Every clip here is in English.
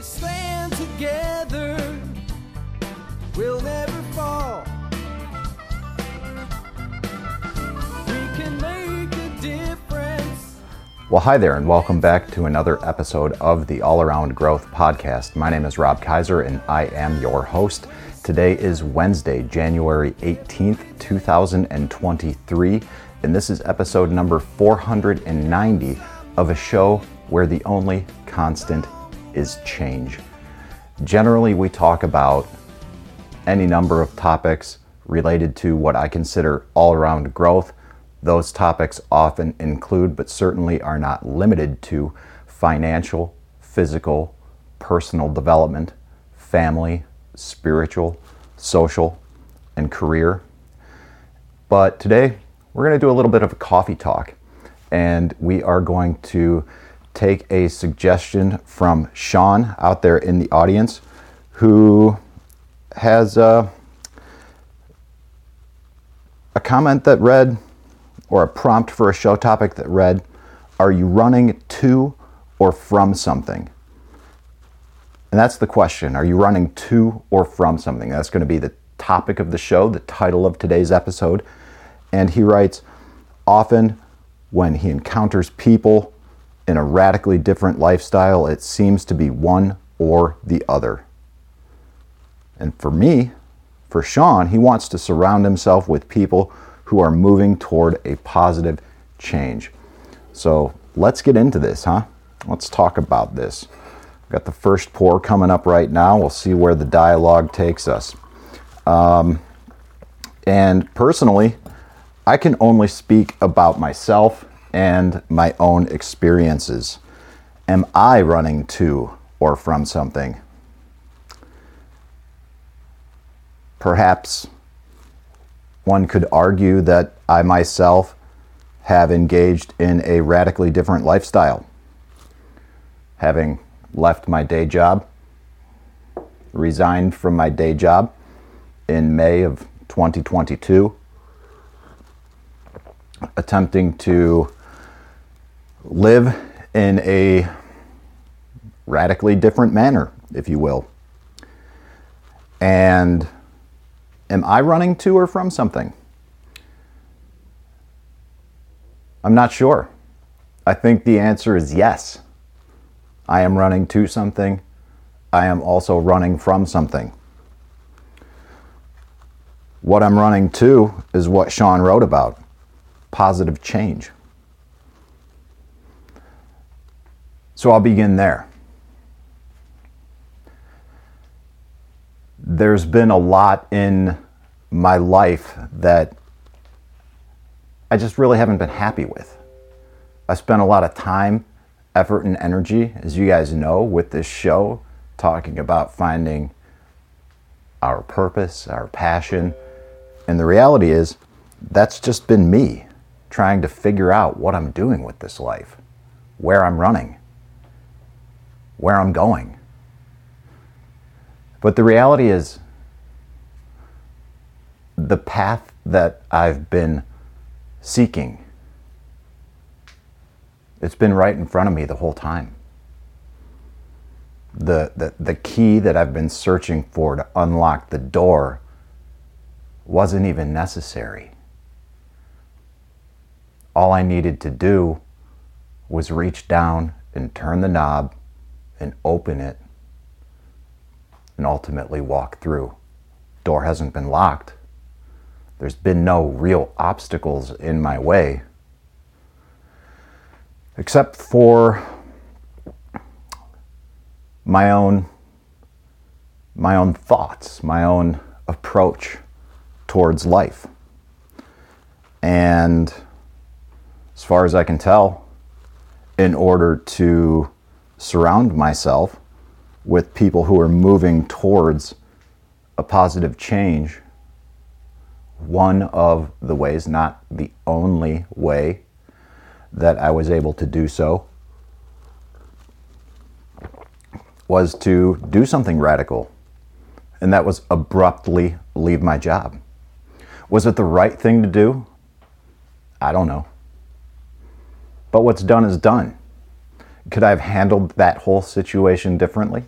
stand together, we'll never fall. Well, hi there, and welcome back to another episode of the All Around Growth Podcast. My name is Rob Kaiser, and I am your host. Today is Wednesday, January 18th, 2023, and this is episode number 490 of a show where the only constant is change. Generally, we talk about any number of topics related to what I consider all around growth. Those topics often include, but certainly are not limited to, financial, physical, personal development, family, spiritual, social, and career. But today, we're going to do a little bit of a coffee talk, and we are going to take a suggestion from Sean out there in the audience who has a, a comment that read, or a prompt for a show topic that read, Are you running to or from something? And that's the question. Are you running to or from something? That's going to be the topic of the show, the title of today's episode. And he writes, Often when he encounters people in a radically different lifestyle, it seems to be one or the other. And for me, for Sean, he wants to surround himself with people who are moving toward a positive change. So let's get into this, huh? Let's talk about this. Got the first pour coming up right now. We'll see where the dialogue takes us. Um, and personally, I can only speak about myself and my own experiences. Am I running to or from something? Perhaps one could argue that I myself have engaged in a radically different lifestyle. Having left my day job, resigned from my day job in May of 2022, attempting to live in a radically different manner, if you will. And am I running to or from something? I'm not sure. I think the answer is yes. I am running to something. I am also running from something. What I'm running to is what Sean wrote about positive change. So I'll begin there. There's been a lot in my life that I just really haven't been happy with. I spent a lot of time, effort, and energy, as you guys know, with this show, talking about finding our purpose, our passion. And the reality is, that's just been me trying to figure out what I'm doing with this life, where I'm running where I'm going. But the reality is, the path that I've been seeking, it's been right in front of me the whole time. The, the, the key that I've been searching for to unlock the door wasn't even necessary. All I needed to do was reach down and turn the knob and open it and ultimately walk through. Door hasn't been locked. There's been no real obstacles in my way except for my own my own thoughts, my own approach towards life. And as far as I can tell, in order to surround myself with people who are moving towards a positive change, one of the ways, not the only way, that I was able to do so was to do something radical, and that was abruptly leave my job. Was it the right thing to do? I don't know. But what's done is done. Could I have handled that whole situation differently?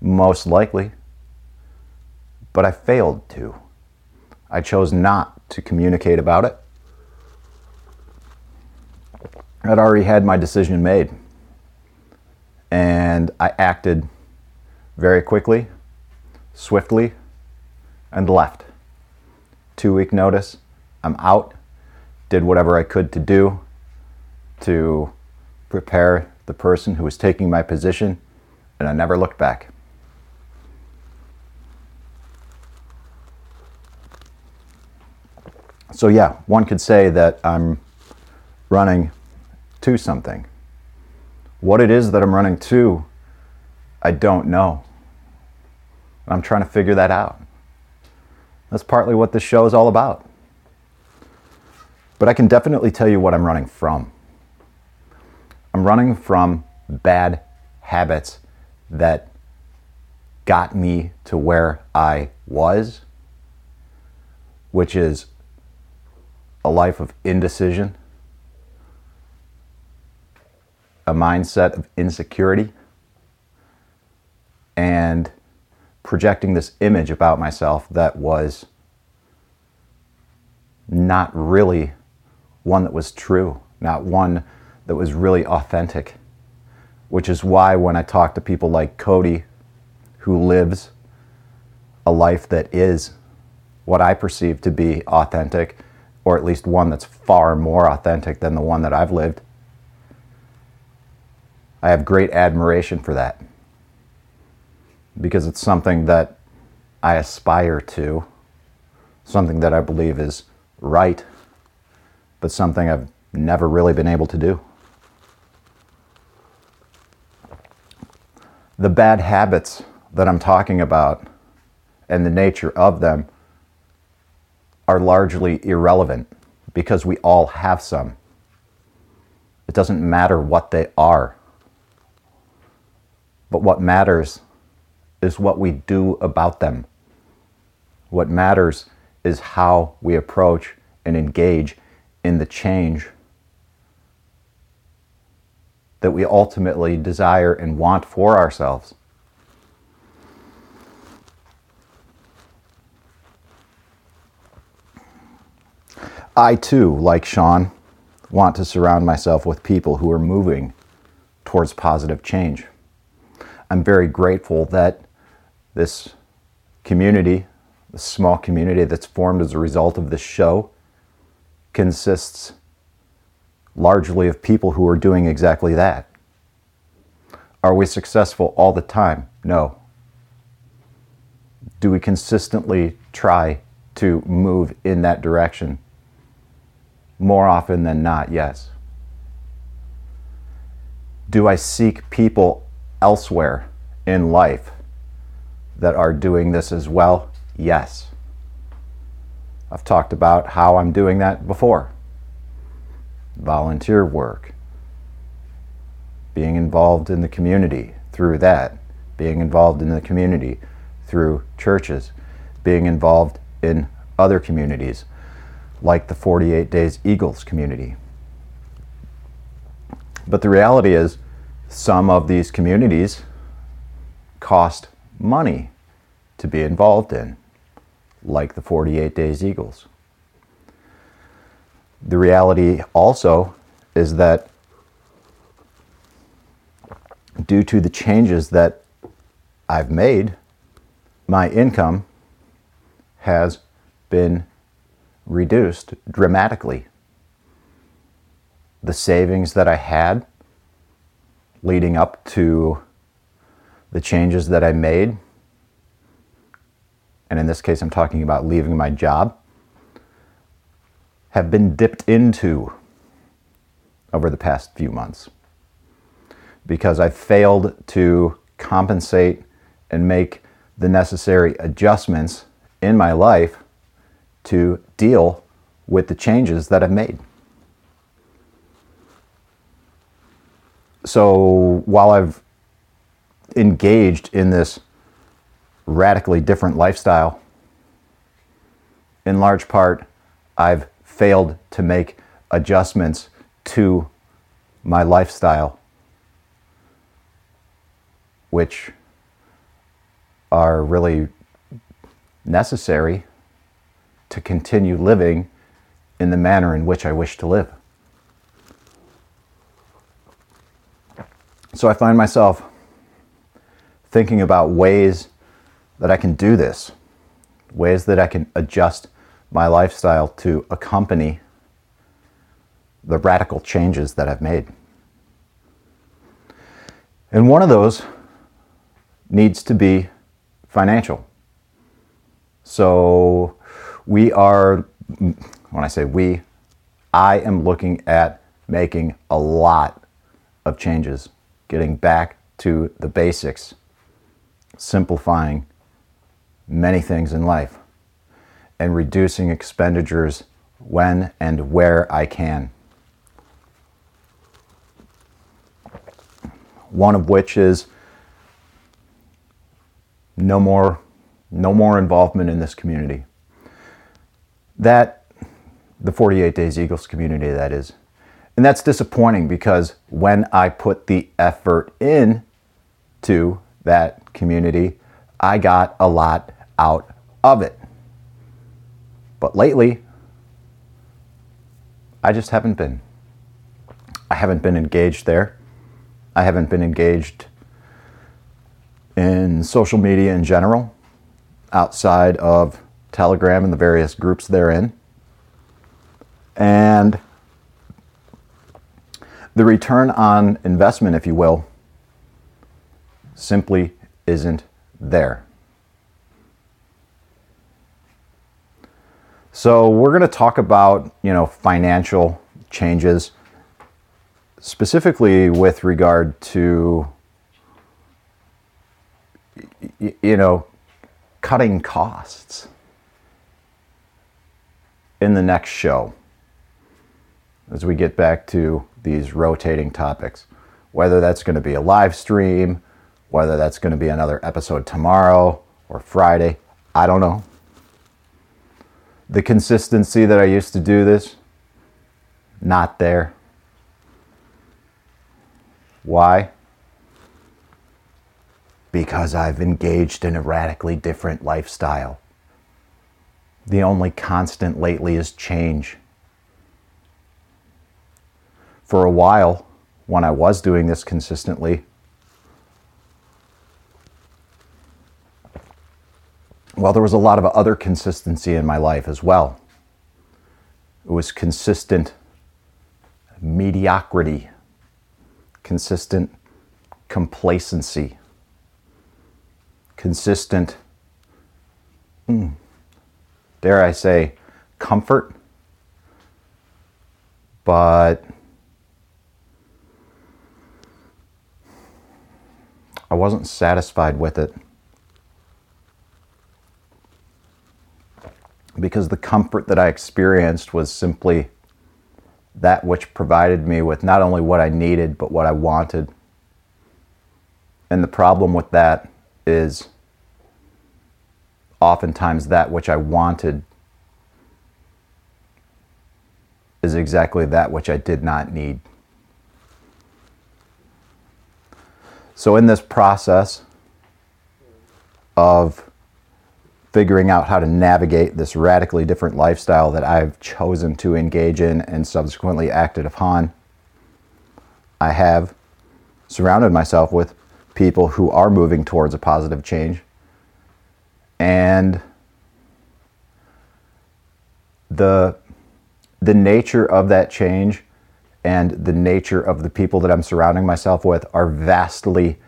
Most likely. But I failed to. I chose not to communicate about it. I'd already had my decision made. And I acted very quickly, swiftly, and left. Two week notice, I'm out, did whatever I could to do to prepare the person who was taking my position, and I never looked back. So, yeah, one could say that I'm running to something. What it is that I'm running to, I don't know. I'm trying to figure that out. That's partly what this show is all about. But I can definitely tell you what I'm running from. I'm running from bad habits that got me to where I was, which is a life of indecision, a mindset of insecurity, and projecting this image about myself that was not really one that was true, not one that was really authentic. Which is why when I talk to people like Cody, who lives a life that is what I perceive to be authentic, or at least one that's far more authentic than the one that I've lived, I have great admiration for that because it's something that I aspire to, something that I believe is right, but something I've never really been able to do. The bad habits that I'm talking about and the nature of them are largely irrelevant because we all have some. It doesn't matter what they are. But what matters is what we do about them. What matters is how we approach and engage in the change that we ultimately desire and want for ourselves. I too, like Sean, want to surround myself with people who are moving towards positive change. I'm very grateful that this community, this small community that's formed as a result of this show, consists largely of people who are doing exactly that. Are we successful all the time? No. Do we consistently try to move in that direction? More often than not, yes. Do I seek people elsewhere in life that are doing this as well? Yes. I've talked about how I'm doing that before volunteer work, being involved in the community through that, being involved in the community through churches, being involved in other communities like the 48 Days Eagles community. But the reality is, some of these communities cost money to be involved in like the 48 Days Eagles. The reality also is that due to the changes that I've made, my income has been reduced dramatically. The savings that I had leading up to the changes that I made and in this case I'm talking about leaving my job, have been dipped into over the past few months because I've failed to compensate and make the necessary adjustments in my life to deal with the changes that I've made. So while I've engaged in this radically different lifestyle. In large part, I've failed to make adjustments to my lifestyle, which are really necessary to continue living in the manner in which I wish to live. So I find myself thinking about ways that I can do this, ways that I can adjust my lifestyle to accompany the radical changes that I've made. And one of those needs to be financial. So we are, when I say we, I am looking at making a lot of changes, getting back to the basics, simplifying many things in life, and reducing expenditures when and where I can. One of which is no more no more involvement in this community. That the 48 Days Eagles community that is. And that's disappointing because when I put the effort in to that community, I got a lot out of it. But lately, I just haven't been. I haven't been engaged there. I haven't been engaged in social media in general, outside of Telegram and the various groups therein. And the return on investment, if you will, simply isn't there. So we're going to talk about, you know, financial changes specifically with regard to you know, cutting costs in the next show as we get back to these rotating topics. Whether that's going to be a live stream, whether that's going to be another episode tomorrow or Friday, I don't know. The consistency that I used to do this, not there. Why? because I've engaged in a radically different lifestyle. The only constant lately is change. For a while, when I was doing this consistently, well, there was a lot of other consistency in my life as well. It was consistent mediocrity, consistent complacency consistent, mm, dare I say, comfort, but I wasn't satisfied with it. Because the comfort that I experienced was simply that which provided me with not only what I needed, but what I wanted. And the problem with that is oftentimes that which I wanted is exactly that which I did not need. So, in this process of figuring out how to navigate this radically different lifestyle that I've chosen to engage in and subsequently acted upon, I have surrounded myself with people who are moving towards a positive change. And the the nature of that change and the nature of the people that I'm surrounding myself with are vastly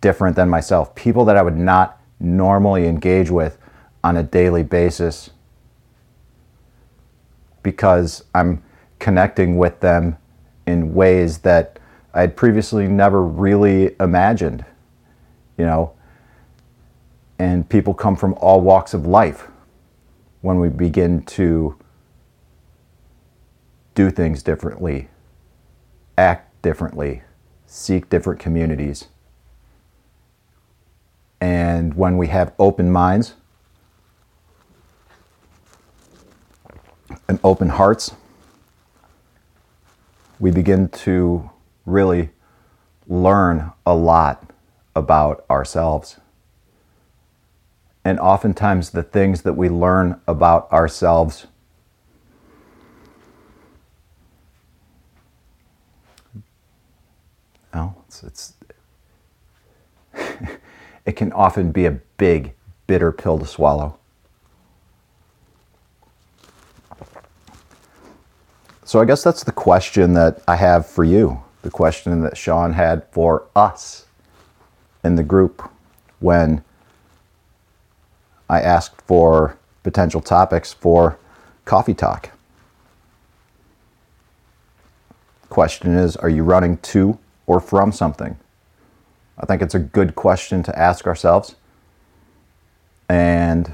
different than myself. People that I would not normally engage with on a daily basis because I'm connecting with them in ways that I had previously never really imagined you know, and people come from all walks of life when we begin to do things differently, act differently, seek different communities. And when we have open minds and open hearts, we begin to really learn a lot about ourselves And oftentimes, the things that we learn about ourselves well, it's, it's it can often be a big, bitter pill to swallow. So I guess that's the question that I have for you. The question that Sean had for us in the group when I asked for potential topics for coffee talk. Question is Are you running to or from something? I think it's a good question to ask ourselves. And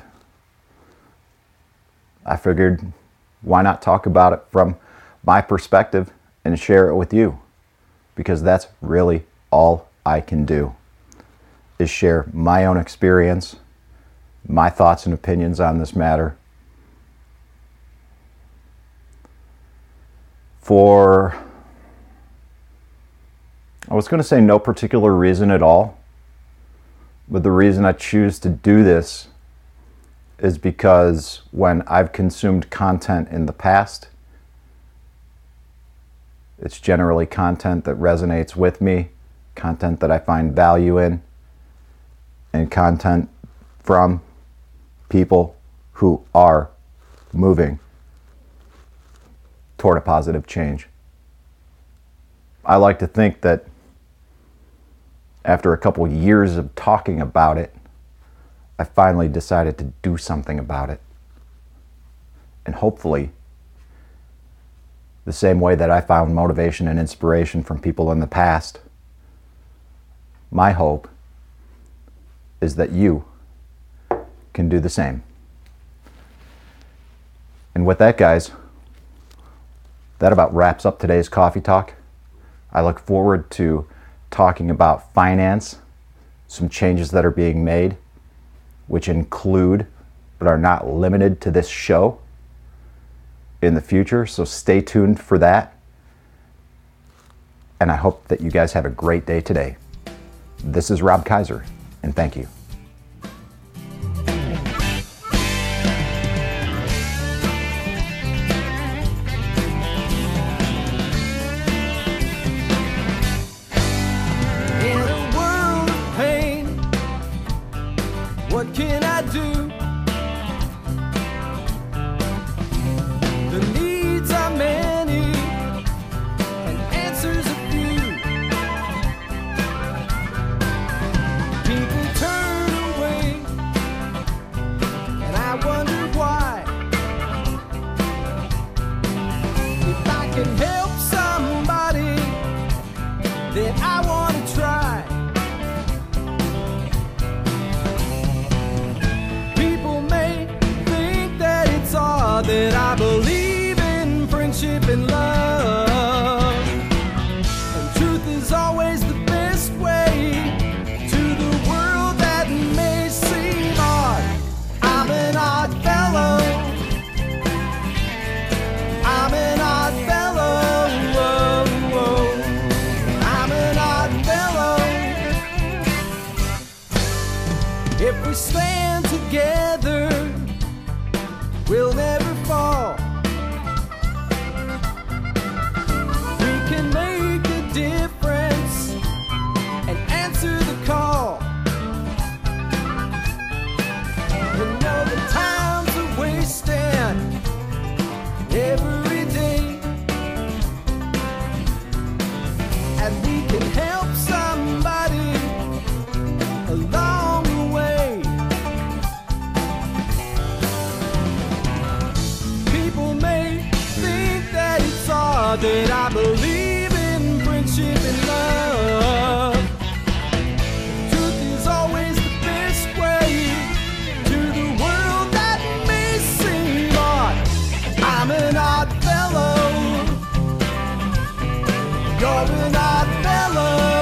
I figured why not talk about it from my perspective and share it with you because that's really all I can do is share my own experience, my thoughts and opinions on this matter. For, I was going to say no particular reason at all, but the reason I choose to do this is because when I've consumed content in the past, it's generally content that resonates with me, content that I find value in, and content from people who are moving toward a positive change. I like to think that after a couple years of talking about it, I finally decided to do something about it. And hopefully, the same way that I found motivation and inspiration from people in the past, my hope is that you can do the same. And with that, guys, that about wraps up today's coffee talk. I look forward to talking about finance, some changes that are being made, which include but are not limited to this show in the future. So stay tuned for that. And I hope that you guys have a great day today. This is Rob Kaiser, and thank you. What can I do? In friendship And know You're an odd fellow.